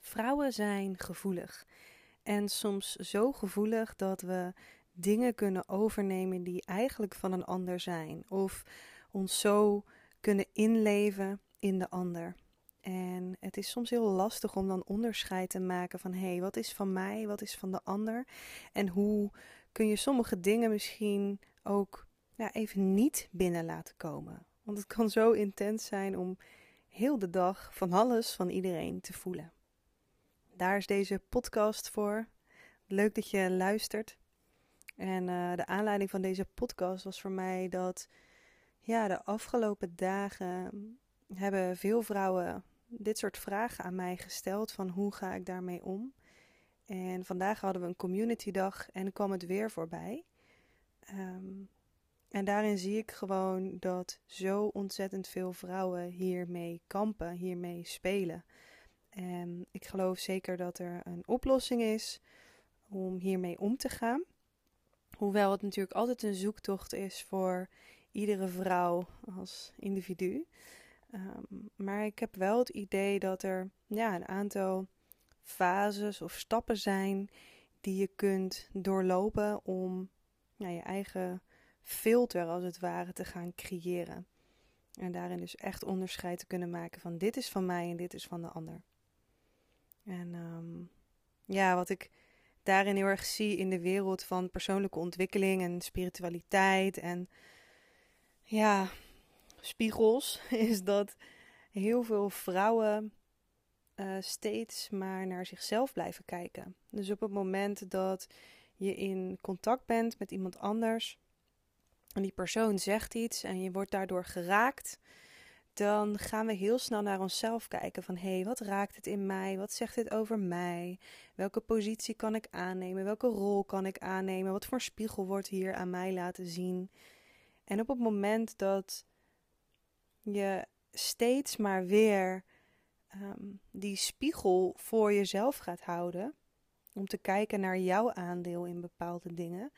Vrouwen zijn gevoelig. En soms zo gevoelig dat we dingen kunnen overnemen die eigenlijk van een ander zijn. Of ons zo kunnen inleven in de ander. En het is soms heel lastig om dan onderscheid te maken van hé, hey, wat is van mij, wat is van de ander? En hoe kun je sommige dingen misschien ook even niet binnen laten komen? Want het kan zo intens zijn om heel de dag van alles van iedereen te voelen. Daar is deze podcast voor. Leuk dat je luistert. En uh, de aanleiding van deze podcast was voor mij dat ja, de afgelopen dagen hebben veel vrouwen dit soort vragen aan mij gesteld van hoe ga ik daarmee om. En vandaag hadden we een community dag en kwam het weer voorbij. Um, en daarin zie ik gewoon dat zo ontzettend veel vrouwen hiermee kampen, hiermee spelen. En ik geloof zeker dat er een oplossing is om hiermee om te gaan. Hoewel het natuurlijk altijd een zoektocht is voor iedere vrouw als individu. Um, maar ik heb wel het idee dat er ja, een aantal fases of stappen zijn die je kunt doorlopen om je eigen filter als het ware te gaan creëren. En daarin dus echt onderscheid te kunnen maken van dit is van mij en dit is van de ander. En um, ja, wat ik daarin heel erg zie in de wereld van persoonlijke ontwikkeling en spiritualiteit en ja, spiegels, is dat heel veel vrouwen uh, steeds maar naar zichzelf blijven kijken. Dus op het moment dat je in contact bent met iemand anders en die persoon zegt iets en je wordt daardoor geraakt, dan gaan we heel snel naar onszelf kijken van hé, hey, wat raakt het in mij? Wat zegt dit over mij? Welke positie kan ik aannemen? Welke rol kan ik aannemen? Wat voor spiegel wordt hier aan mij laten zien? En op het moment dat je steeds maar weer um, die spiegel voor jezelf gaat houden, om te kijken naar jouw aandeel in bepaalde dingen,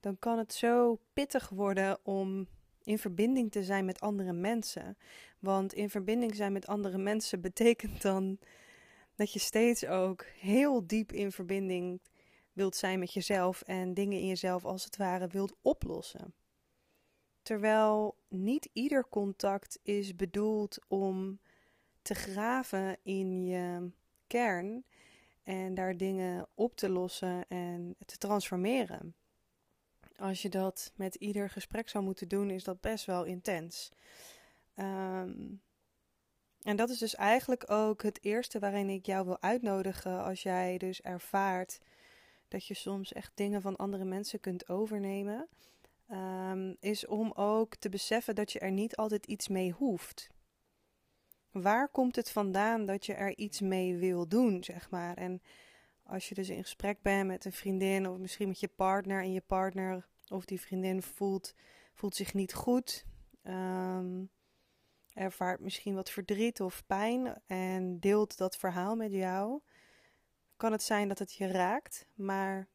dan kan het zo pittig worden om in verbinding te zijn met andere mensen. Want in verbinding zijn met andere mensen betekent dan dat je steeds ook heel diep in verbinding wilt zijn met jezelf en dingen in jezelf als het ware wilt oplossen. Terwijl niet ieder contact is bedoeld om te graven in je kern en daar dingen op te lossen en te transformeren. Als je dat met ieder gesprek zou moeten doen, is dat best wel intens. Um, en dat is dus eigenlijk ook het eerste waarin ik jou wil uitnodigen als jij dus ervaart dat je soms echt dingen van andere mensen kunt overnemen. Um, is om ook te beseffen dat je er niet altijd iets mee hoeft. Waar komt het vandaan dat je er iets mee wil doen, zeg maar? En als je dus in gesprek bent met een vriendin of misschien met je partner en je partner of die vriendin voelt, voelt zich niet goed, um, ervaart misschien wat verdriet of pijn en deelt dat verhaal met jou, kan het zijn dat het je raakt, maar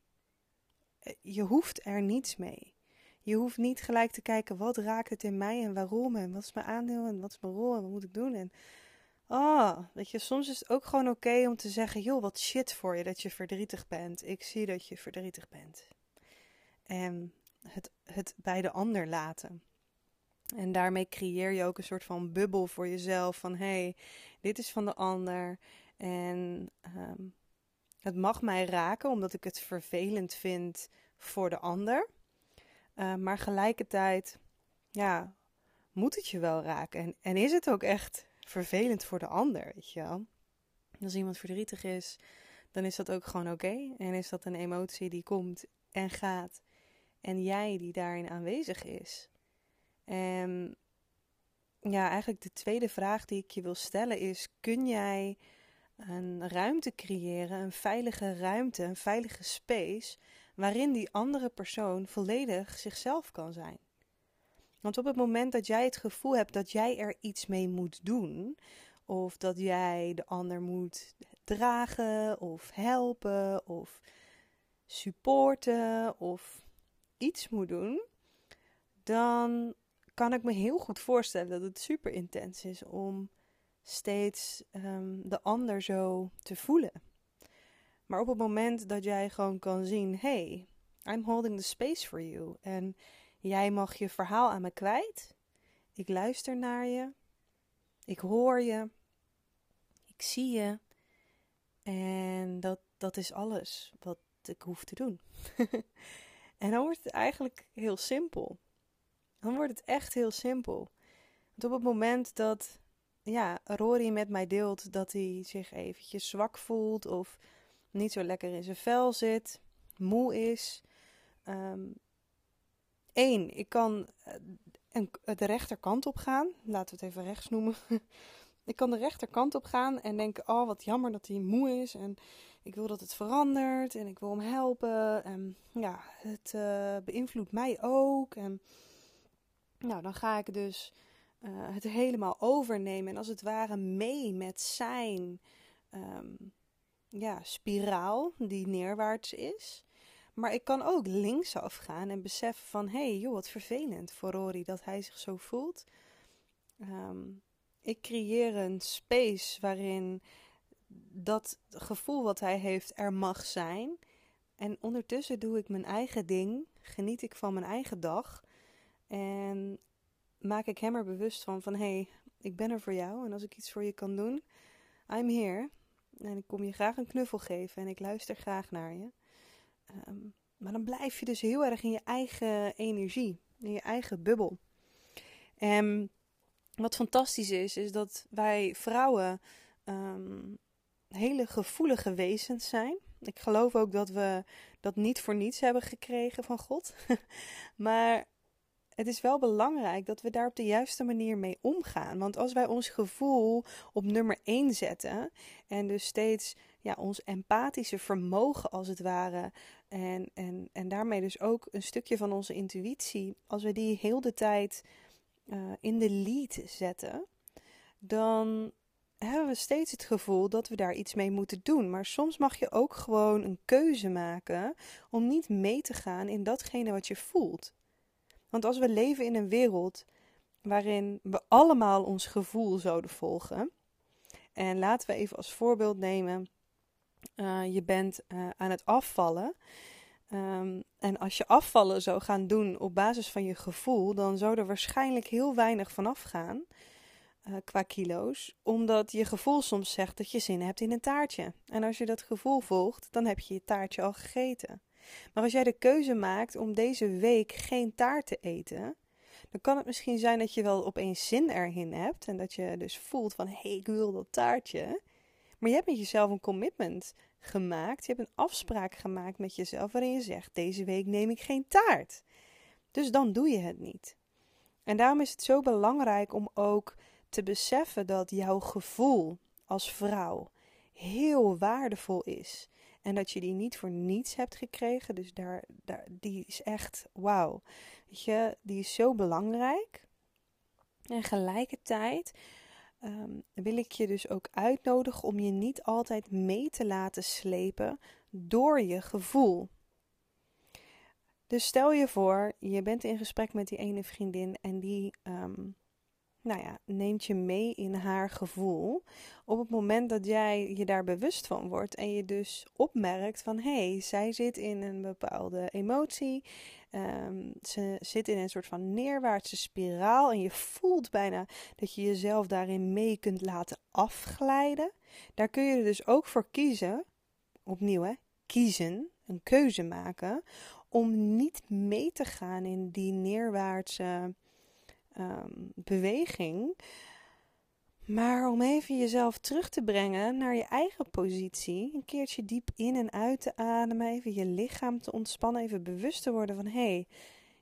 eh, je hoeft er niets mee. Je hoeft niet gelijk te kijken wat raakt het in mij en waarom en wat is mijn aandeel en wat is mijn rol en wat moet ik doen. En oh, weet je, soms is het ook gewoon oké om te zeggen, joh, wat shit voor je dat je verdrietig bent. Ik zie dat je verdrietig bent. En het, het bij de ander laten. En daarmee creëer je ook een soort van bubbel voor jezelf van hé, hey, dit is van de ander. En um, het mag mij raken omdat ik het vervelend vind voor de ander. Uh, maar gelijkertijd, ja, moet het je wel raken. En, en is het ook echt vervelend voor de ander, weet je wel? Als iemand verdrietig is, dan is dat ook gewoon oké. En is dat een emotie die komt en gaat. En jij die daarin aanwezig is. En ja, eigenlijk de tweede vraag die ik je wil stellen is: kun jij een ruimte creëren, een veilige ruimte, een veilige space, waarin die andere persoon volledig zichzelf kan zijn? Want op het moment dat jij het gevoel hebt dat jij er iets mee moet doen, of dat jij de ander moet dragen, of helpen, of supporten, of iets moet doen, dan kan ik me heel goed voorstellen dat het super intens is om steeds ehm, de ander zo te voelen. Maar op het moment dat jij gewoon kan zien: hey, I'm holding the space for you. En jij mag je verhaal aan me kwijt. Ik luister naar je. Ik hoor je. Ik zie je. En dat, dat is alles wat ik hoef te doen. en dan wordt het eigenlijk heel simpel. Dan wordt het echt heel simpel. Want op het moment dat ja, Rory met mij deelt dat hij zich eventjes zwak voelt of niet zo lekker in zijn vel zit, moe is. Um, één, ik kan eh, de rechterkant op gaan. Laten we het even rechts noemen. ik kan de rechterkant op gaan en denken: oh, wat jammer dat hij moe is. En ik wil dat het verandert en ik wil hem helpen. En ja, het uh, beïnvloedt mij ook. En nou, dan ga ik dus uh, het helemaal overnemen en als het ware mee met zijn um, ja, spiraal die neerwaarts is. Maar ik kan ook linksaf gaan en beseffen van... hé, hey, joh, wat vervelend voor Rory dat hij zich zo voelt. Um, ik creëer een space waarin dat gevoel wat hij heeft er mag zijn. En ondertussen doe ik mijn eigen ding. Geniet ik van mijn eigen dag. En maak ik hem er bewust van van... hé, hey, ik ben er voor jou. En als ik iets voor je kan doen, I'm here. En ik kom je graag een knuffel geven en ik luister graag naar je. Ehm, maar dan blijf je dus heel erg in je eigen energie, in je eigen bubbel. En wat fantastisch is, is dat wij vrouwen ehm, hele gevoelige wezens zijn. Ik geloof ook dat we dat niet voor niets hebben gekregen van God. maar het is wel belangrijk dat we daar op de juiste manier mee omgaan. Want als wij ons gevoel op nummer 1 zetten en dus steeds ja, ons empathische vermogen als het ware en, en, en daarmee dus ook een stukje van onze intuïtie, als we die heel de tijd uh, in de lead zetten, dan hebben we steeds het gevoel dat we daar iets mee moeten doen. Maar soms mag je ook gewoon een keuze maken om niet mee te gaan in datgene wat je voelt. Want als we leven in een wereld waarin we allemaal ons gevoel zouden volgen. En laten we even als voorbeeld nemen: uh, je bent uh, aan het afvallen. Um, en als je afvallen zou gaan doen op basis van je gevoel, dan zou er waarschijnlijk heel weinig vanaf gaan uh, qua kilo's. Omdat je gevoel soms zegt dat je zin hebt in een taartje. En als je dat gevoel volgt, dan heb je je taartje al gegeten. Maar als jij de keuze maakt om deze week geen taart te eten, dan kan het misschien zijn dat je wel opeens zin erin hebt en dat je dus voelt van hé, hey, ik wil dat taartje. Maar je hebt met jezelf een commitment gemaakt. Je hebt een afspraak gemaakt met jezelf waarin je zegt: deze week neem ik geen taart. Dus dan doe je het niet. En daarom is het zo belangrijk om ook te beseffen dat jouw gevoel als vrouw heel waardevol is. En dat je die niet voor niets hebt gekregen. Dus daar, daar, die is echt wauw. Weet je, die is zo belangrijk. En tegelijkertijd ehm, wil ik je dus ook uitnodigen om je niet altijd mee te laten slepen door je gevoel. Dus stel je voor, je bent in gesprek met die ene vriendin en die ehm, nou ja, neemt je mee in haar gevoel. Op het moment dat jij je daar bewust van wordt en je dus opmerkt van hé, hey, zij zit in een bepaalde emotie. Um, ze zit in een soort van neerwaartse spiraal en je voelt bijna dat je jezelf daarin mee kunt laten afglijden. Daar kun je er dus ook voor kiezen, opnieuw hè, kiezen, een keuze maken, om niet mee te gaan in die neerwaartse um, beweging. Maar om even jezelf terug te brengen naar je eigen positie, een keertje diep in en uit te ademen, even je lichaam te ontspannen, even bewust te worden van hé, hey,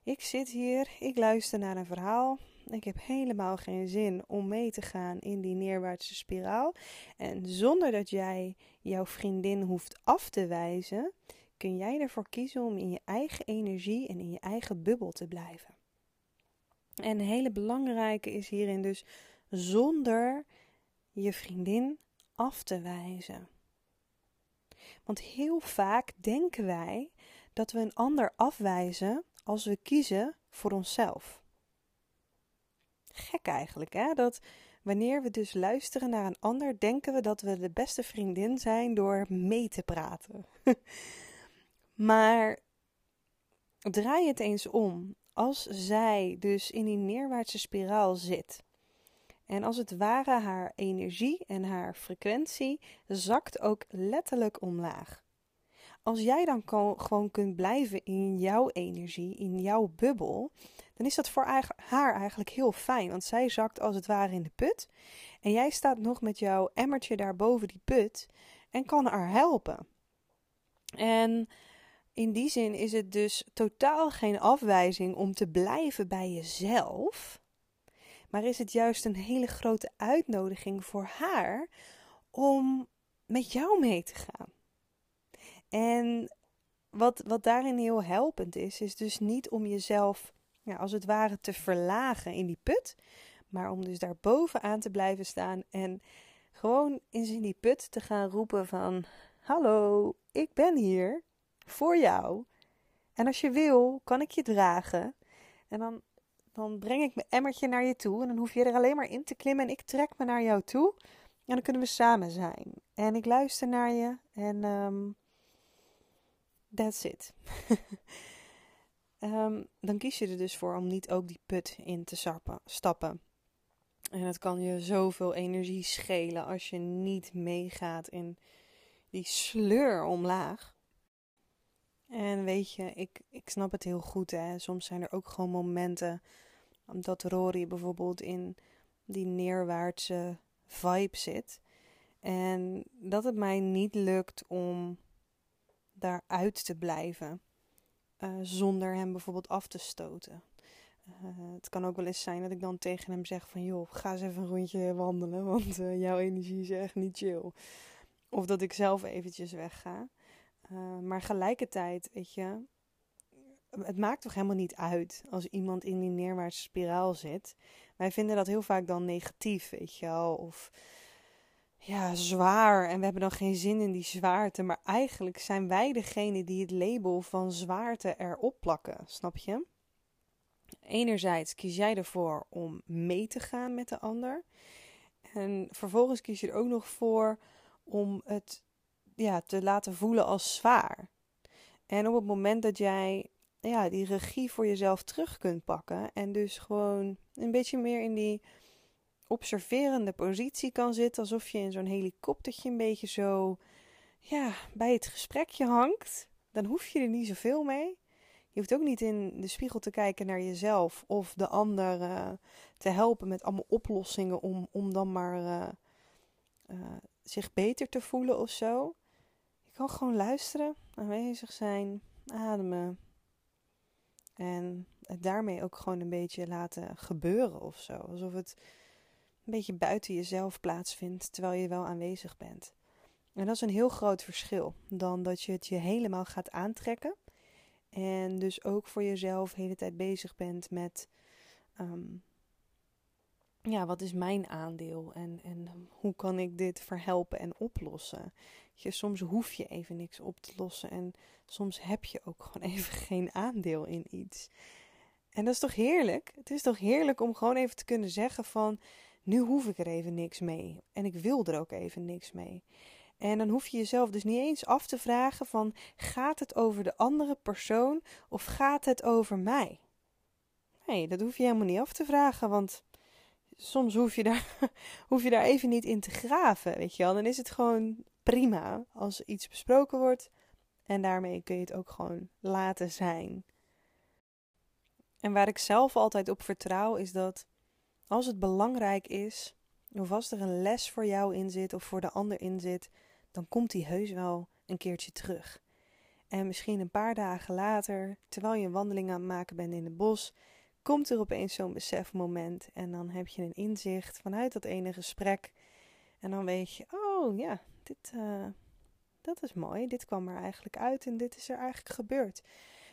ik zit hier, ik luister naar een verhaal. Ik heb helemaal geen zin om mee te gaan in die neerwaartse spiraal. En zonder dat jij jouw vriendin hoeft af te wijzen, kun jij ervoor kiezen om in je eigen energie en in je eigen bubbel te blijven. En een hele belangrijke is hierin dus zonder je vriendin af te wijzen. Want heel vaak denken wij dat we een ander afwijzen als we kiezen voor onszelf. Gek eigenlijk, hè? Dat wanneer we dus luisteren naar een ander, denken we dat we de beste vriendin zijn door mee te praten. maar draai het eens om. Als zij dus in die neerwaartse spiraal zit. En als het ware haar energie en haar frequentie zakt ook letterlijk omlaag. Als jij dan gewoon kunt blijven in jouw energie, in jouw bubbel, dan is dat voor haar eigenlijk heel fijn. Want zij zakt als het ware in de put. En jij staat nog met jouw emmertje daar boven die put en kan haar helpen. En in die zin is het dus totaal geen afwijzing om te blijven bij jezelf. Maar is het juist een hele grote uitnodiging voor haar om met jou mee te gaan. En wat, wat daarin heel helpend is, is dus niet om jezelf ja, als het ware te verlagen in die put, maar om dus daar bovenaan te blijven staan en gewoon eens in die put te gaan roepen van hallo, ik ben hier voor jou. En als je wil, kan ik je dragen. En dan, dan breng ik mijn emmertje naar je toe. En dan hoef je er alleen maar in te klimmen. En ik trek me naar jou toe. En dan kunnen we samen zijn. En ik luister naar je. En um, that's it. um, dan kies je er dus voor om niet ook die put in te stappen. En het kan je zoveel energie schelen als je niet meegaat in die sleur omlaag. En weet je, ik, ik snap het heel goed. Hè. Soms zijn er ook gewoon momenten dat Rory bijvoorbeeld in die neerwaartse vibe zit. En dat het mij niet lukt om daaruit te blijven. Uh, zonder hem bijvoorbeeld af te stoten. Uh, het kan ook wel eens zijn dat ik dan tegen hem zeg van... joh, ga eens even een rondje wandelen, want uh, jouw energie is echt niet chill. Of dat ik zelf eventjes wegga. Uh, maar gelijkertijd, weet je, het maakt toch helemaal niet uit als iemand in die neerwaartse spiraal zit. Wij vinden dat heel vaak dan negatief, weet je wel. Of ja, zwaar. En we hebben dan geen zin in die zwaarte. Maar eigenlijk zijn wij degene die het label van zwaarte erop plakken, snap je? Enerzijds kies jij ervoor om mee te gaan met de ander. En vervolgens kies je er ook nog voor om het ja, te laten voelen als zwaar. En op het moment dat jij ja, die regie voor jezelf terug kunt pakken en dus gewoon een beetje meer in die observerende positie kan zitten, alsof je in zo'n helikoptertje een beetje zo ja, bij het gesprekje hangt, dan hoef je er niet zoveel mee. Je hoeft ook niet in de spiegel te kijken naar jezelf of de ander uh, te helpen met allemaal oplossingen om, om dan maar uh, uh, zich beter te voelen of zo kan gewoon luisteren, aanwezig zijn, ademen. En het daarmee ook gewoon een beetje laten gebeuren of zo. Alsof het een beetje buiten jezelf plaatsvindt terwijl je wel aanwezig bent. En dat is een heel groot verschil dan dat je het je helemaal gaat aantrekken. En dus ook voor jezelf de hele tijd bezig bent met um, ja, wat is mijn aandeel en, en hoe kan ik dit verhelpen en oplossen? Je, soms hoef je even niks op te lossen en soms heb je ook gewoon even geen aandeel in iets. En dat is toch heerlijk? Het is toch heerlijk om gewoon even te kunnen zeggen van nu hoef ik er even niks mee en ik wil er ook even niks mee. En dan hoef je jezelf dus niet eens af te vragen van gaat het over de andere persoon of gaat het over mij? Nee, dat hoef je helemaal niet af te vragen, want soms hoef je, daar, hoef je daar even niet in te graven, weet je wel. Dan is het gewoon prima als iets besproken wordt. En daarmee kun je het ook gewoon laten zijn. En waar ik zelf altijd op vertrouw is dat als het belangrijk is, of als er een les voor jou in zit of voor de ander in zit, dan komt die heus wel een keertje terug. En misschien een paar dagen later, terwijl je een wandeling aan het maken bent in het bos, komt er opeens zo'n besefmoment en dan heb je een inzicht vanuit dat ene gesprek. En dan weet je, oh ja, dit, uh, dat is mooi. Dit kwam er eigenlijk uit en dit is er eigenlijk gebeurd.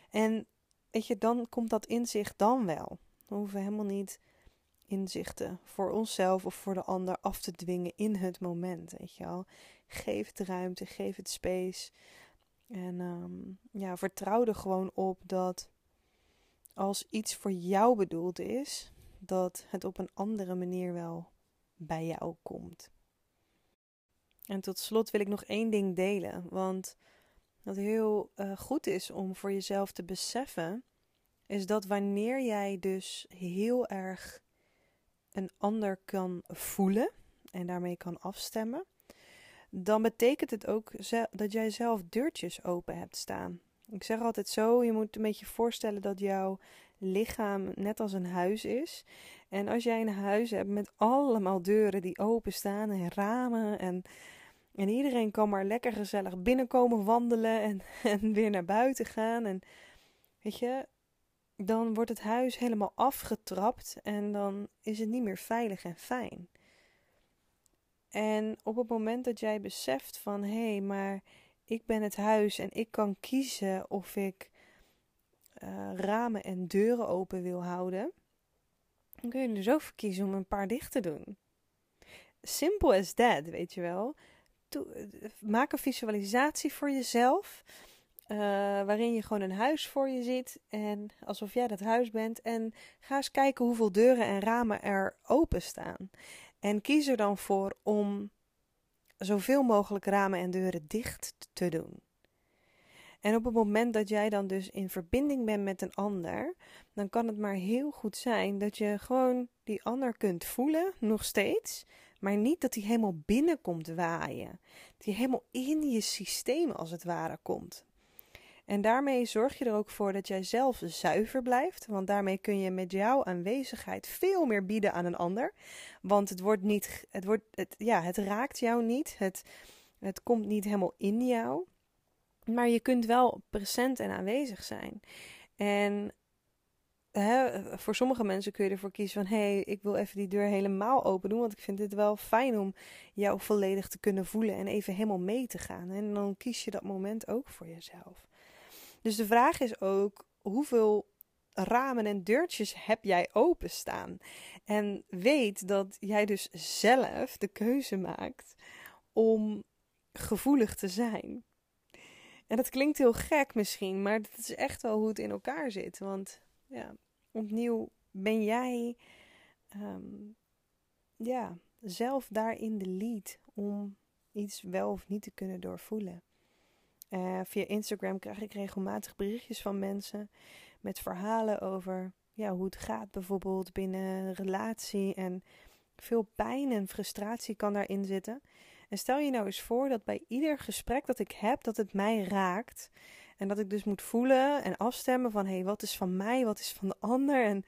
En weet je, dan komt dat inzicht dan wel. We hoeven helemaal niet inzichten voor onszelf of voor de ander af te dwingen in het moment. Weet je wel. Geef het ruimte, geef het space. En um, ja, vertrouw er gewoon op dat als iets voor jou bedoeld is, dat het op een andere manier wel bij jou komt. En tot slot wil ik nog één ding delen, want wat heel uh, goed is om voor jezelf te beseffen, is dat wanneer jij dus heel erg een ander kan voelen en daarmee kan afstemmen, dan betekent het ook dat jij zelf deurtjes open hebt staan. Ik zeg altijd zo: je moet een beetje voorstellen dat jouw lichaam net als een huis is. En als jij een huis hebt met allemaal deuren die openstaan en ramen en, en iedereen kan maar lekker gezellig binnenkomen wandelen en, weer naar buiten gaan. En weet je, dan wordt het huis helemaal afgetrapt en dan is het niet meer veilig en fijn. En op het moment dat jij beseft van hé, hey, maar ik ben het huis en ik kan kiezen of ik uh, ramen en deuren open wil houden, dan kun je er ook voor kiezen om een paar dicht te doen. Simple as that, weet je wel. Maak een visualisatie voor jezelf. Uh, waarin je gewoon een huis voor je ziet. En alsof jij dat huis bent. En ga eens kijken hoeveel deuren en ramen er open staan. En kies er dan voor om zoveel mogelijk ramen en deuren dicht te doen. En op het moment dat jij dan dus in verbinding bent met een ander, dan kan het maar heel goed zijn dat je gewoon die ander kunt voelen, nog steeds. Maar niet dat hij helemaal binnenkomt waaien. Dat hij helemaal in je systeem als het ware komt. En daarmee zorg je er ook voor dat jij zelf zuiver blijft. Want daarmee kun je met jouw aanwezigheid veel meer bieden aan een ander. Want het wordt niet, het wordt, het, ja, het raakt jou niet. Het, het komt niet helemaal in jou. Maar je kunt wel present en aanwezig zijn. En hè, voor sommige mensen kun je ervoor kiezen van... hé, hey, ik wil even die deur helemaal open doen... want ik vind het wel fijn om jou volledig te kunnen voelen... en even helemaal mee te gaan. En dan kies je dat moment ook voor jezelf. Dus de vraag is ook... hoeveel ramen en deurtjes heb jij openstaan? En weet dat jij dus zelf de keuze maakt... om gevoelig te zijn... En dat klinkt heel gek misschien, maar dat is echt wel hoe het in elkaar zit. Want ja, opnieuw ben jij ehm, ja, zelf daarin de lead om iets wel of niet te kunnen doorvoelen. Uh, via Instagram krijg ik regelmatig berichtjes van mensen met verhalen over ja, hoe het gaat bijvoorbeeld binnen een relatie. En veel pijn en frustratie kan daarin zitten. En stel je nou eens voor dat bij ieder gesprek dat ik heb, dat het mij raakt. En dat ik dus moet voelen en afstemmen van, hé, hey, wat is van mij, wat is van de ander? En,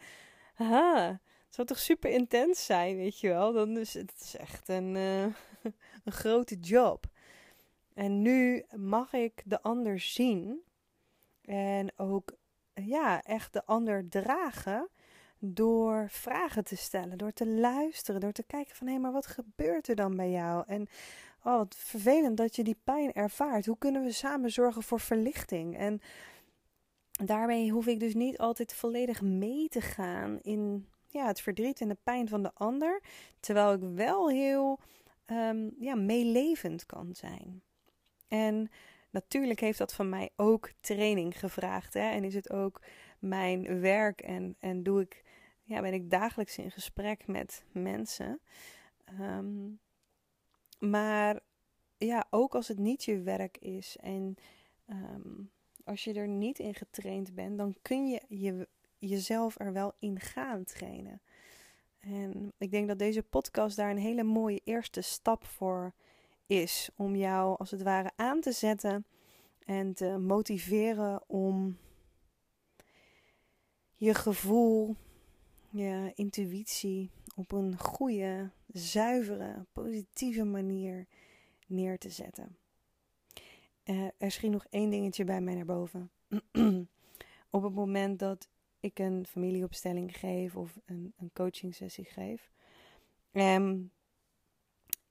aha, het zou toch super intens zijn, weet je wel? Dan is het is echt een, uh, een grote job. En nu mag ik de ander zien en ook, ja, echt de ander dragen door vragen te stellen, door te luisteren, door te kijken van hé, hey, maar wat gebeurt er dan bij jou? En oh, wat vervelend dat je die pijn ervaart. Hoe kunnen we samen zorgen voor verlichting? En daarmee hoef ik dus niet altijd volledig mee te gaan in ja, het verdriet en de pijn van de ander, terwijl ik wel heel um, ja, meelevend kan zijn. En natuurlijk heeft dat van mij ook training gevraagd. Hè? En is het ook mijn werk en, en doe ik ja, ben ik dagelijks in gesprek met mensen. Ehm, maar ja, ook als het niet je werk is en ehm, als je er niet in getraind bent, dan kun je, je jezelf er wel in gaan trainen. En ik denk dat deze podcast daar een hele mooie eerste stap voor is. Om jou als het ware aan te zetten en te motiveren om je gevoel je intuïtie op een goede, zuivere, positieve manier neer te zetten. Uh, er schiet nog één dingetje bij mij naar boven. op het moment dat ik een familieopstelling geef of een, een coaching sessie geef. Um,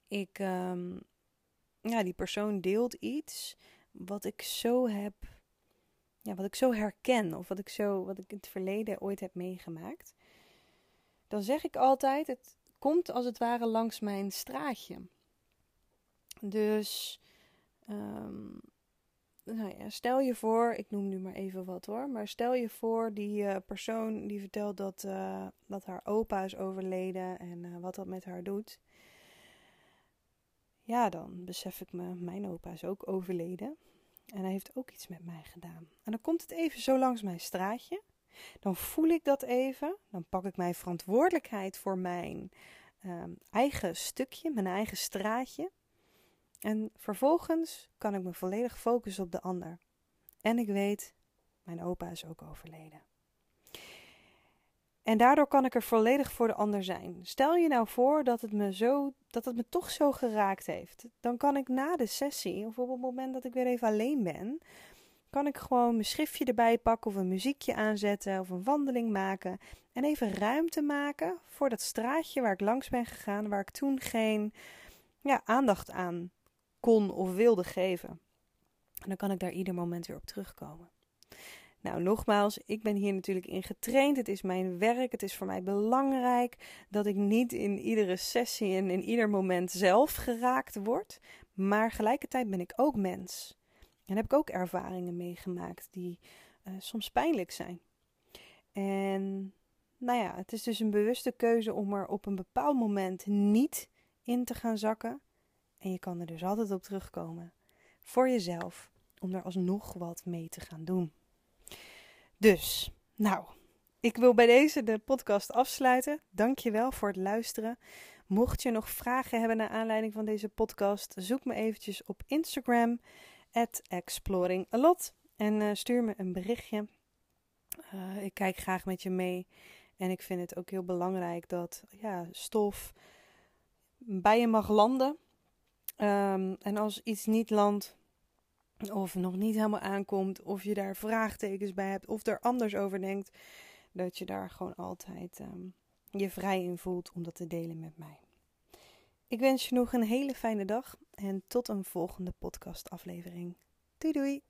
ik, um, ja, die persoon deelt iets wat ik zo heb, ja, wat ik zo herken of wat ik zo, wat ik in het verleden ooit heb meegemaakt dan zeg ik altijd: het komt als het ware langs mijn straatje. Dus um, nou ja, stel je voor, ik noem nu maar even wat hoor, maar stel je voor die uh, persoon die vertelt dat, uh, dat haar opa is overleden en uh, wat dat met haar doet. Ja, dan besef ik me, mijn opa is ook overleden en hij heeft ook iets met mij gedaan. En dan komt het even zo langs mijn straatje, dan voel ik dat even, dan pak ik mijn verantwoordelijkheid voor mijn ehm, eigen stukje, mijn eigen straatje. En vervolgens kan ik me volledig focussen op de ander. En ik weet, mijn opa is ook overleden. En daardoor kan ik er volledig voor de ander zijn. Stel je nou voor dat het me, zo, dat het me toch zo geraakt heeft. Dan kan ik na de sessie, of op het moment dat ik weer even alleen ben, kan ik gewoon mijn schriftje erbij pakken of een muziekje aanzetten of een wandeling maken. En even ruimte maken voor dat straatje waar ik langs ben gegaan, waar ik toen geen ja, aandacht aan kon of wilde geven. En dan kan ik daar ieder moment weer op terugkomen. Nou, nogmaals, ik ben hier natuurlijk in getraind. Het is mijn werk. Het is voor mij belangrijk dat ik niet in iedere sessie en in ieder moment zelf geraakt word. Maar gelijkertijd ben ik ook mens. En heb ik ook ervaringen meegemaakt die uh, soms pijnlijk zijn. En nou ja, het is dus een bewuste keuze om er op een bepaald moment niet in te gaan zakken. En je kan er dus altijd op terugkomen. Voor jezelf. Om er alsnog wat mee te gaan doen. Dus, nou, ik wil bij deze de podcast afsluiten. Dank je wel voor het luisteren. Mocht je nog vragen hebben naar aanleiding van deze podcast, zoek me eventjes op Instagram, exploringalot. En uh, stuur me een berichtje. Uh, ik kijk graag met je mee. En ik vind het ook heel belangrijk dat ja, stof bij je mag landen. Um, en als iets niet landt, of nog niet helemaal aankomt, of je daar vraagtekens bij hebt, of er anders over denkt, dat je daar gewoon altijd um, je vrij in voelt om dat te delen met mij. Ik wens je nog een hele fijne dag en tot een volgende podcastaflevering. Doei doei!